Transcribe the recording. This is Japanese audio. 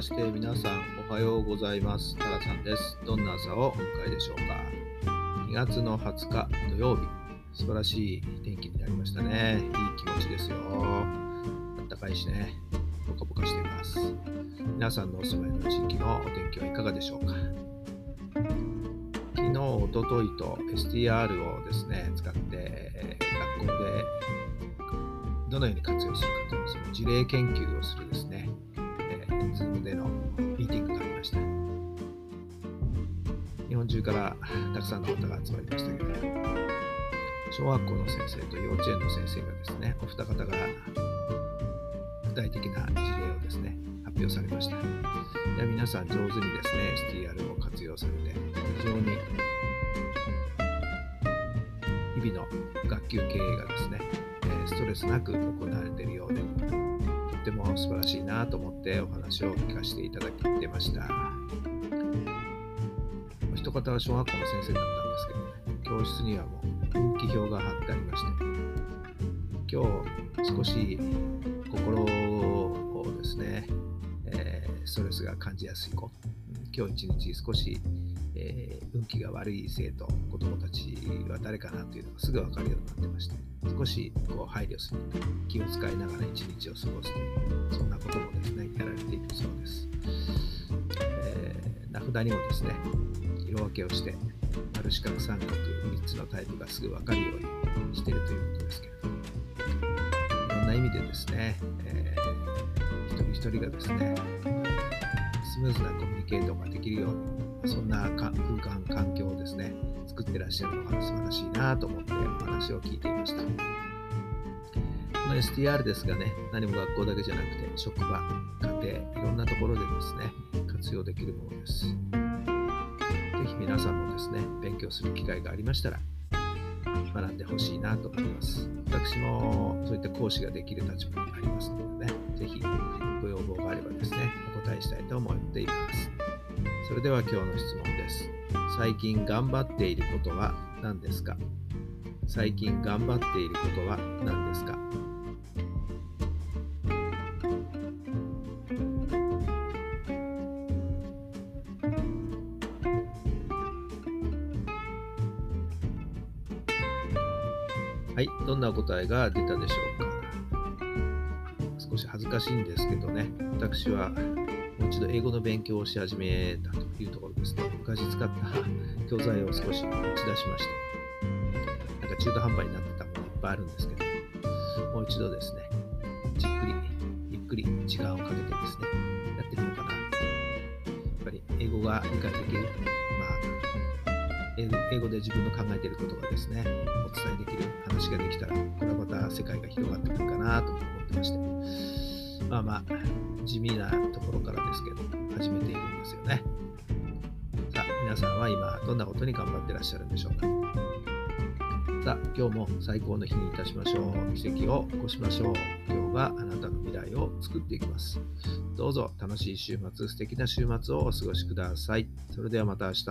まして皆さんおはようございます。タラさんです。どんな朝をお迎えでしょうか。2月の20日土曜日。素晴らしい天気になりましたね。いい気持ちですよ。あったかいしね。ポカポカしています。皆さんのお住まいの地域のお天気はいかがでしょうか。昨日、おとといと STR をですね使って学校でどのように活用するかというその事例研究をするですね、Zoom でのミーティングがありました。日本中からたくさんの方が集まりましたけど、小学校の先生と幼稚園の先生がですね、お二方が具体的な事例をですね、発表されました。で皆さん上手にですね、STR を活用されて、非常に日々の学級経営がですね、ストレスなく行われているようで、っても素晴らしいなと思ってお話を聞かせていただいてました。一方は小学校の先生だったんですけどね、教室にはもう運気表が貼ってありまして、今日少し心をですね、えー、ストレスが感じやすい子、今日一日少しえー、運気が悪い生徒、子供たちは誰かなというのがすぐ分かるようになってまして、少しこう配慮する、気を使いながら一日を過ごすという、そんなこともですね、やられているそうです。えー、名札にもですね、色分けをして、丸四角三角3つのタイプがすぐ分かるようにしているということですけれども、いろんな意味でですね、えー、一人一人がですね、ムーズなコミュニケートができるようにそんな空間、環境をですね、作ってらっしゃるのが素晴らしいなと思ってお話を聞いていました。この STR ですがね、何も学校だけじゃなくて、職場、家庭、いろんなところでですね、活用できるものです。ぜひ皆さんもですね、勉強する機会がありましたら、学んでほしいなと思います。私もそういった講師ができる立場にありますのでね、ぜひですね、お答えしたいと思っています。それでは今日の質問です。最近頑張っていることは何ですか？最近頑張っていることは何ですか？はい、どんな答えが出たでしょうか？少し恥ずかしいんですけどね、私はもう一度英語の勉強をし始めたというところですね。昔使った教材を少し打ち出しまして、なんか中途半端になってたものいっぱいあるんですけど、もう一度ですね、じっくり、ゆっくり時間をかけてですね、やってみようかな。やっぱり英語が理解できる、まあ、英語で自分の考えていることがですね、お伝えできる話ができたら、これはまた世界が広がってくるかなと思いますってまして、まあまあ、地味なところからですけど、始めているんですよね。さあ、皆さんは今、どんなことに頑張ってらっしゃるんでしょうか。さあ、今日も最高の日にいたしましょう。奇跡を起こしましょう。今日があなたの未来を作っていきます。どうぞ楽しい週末、素敵な週末をお過ごしください。それではまた明日。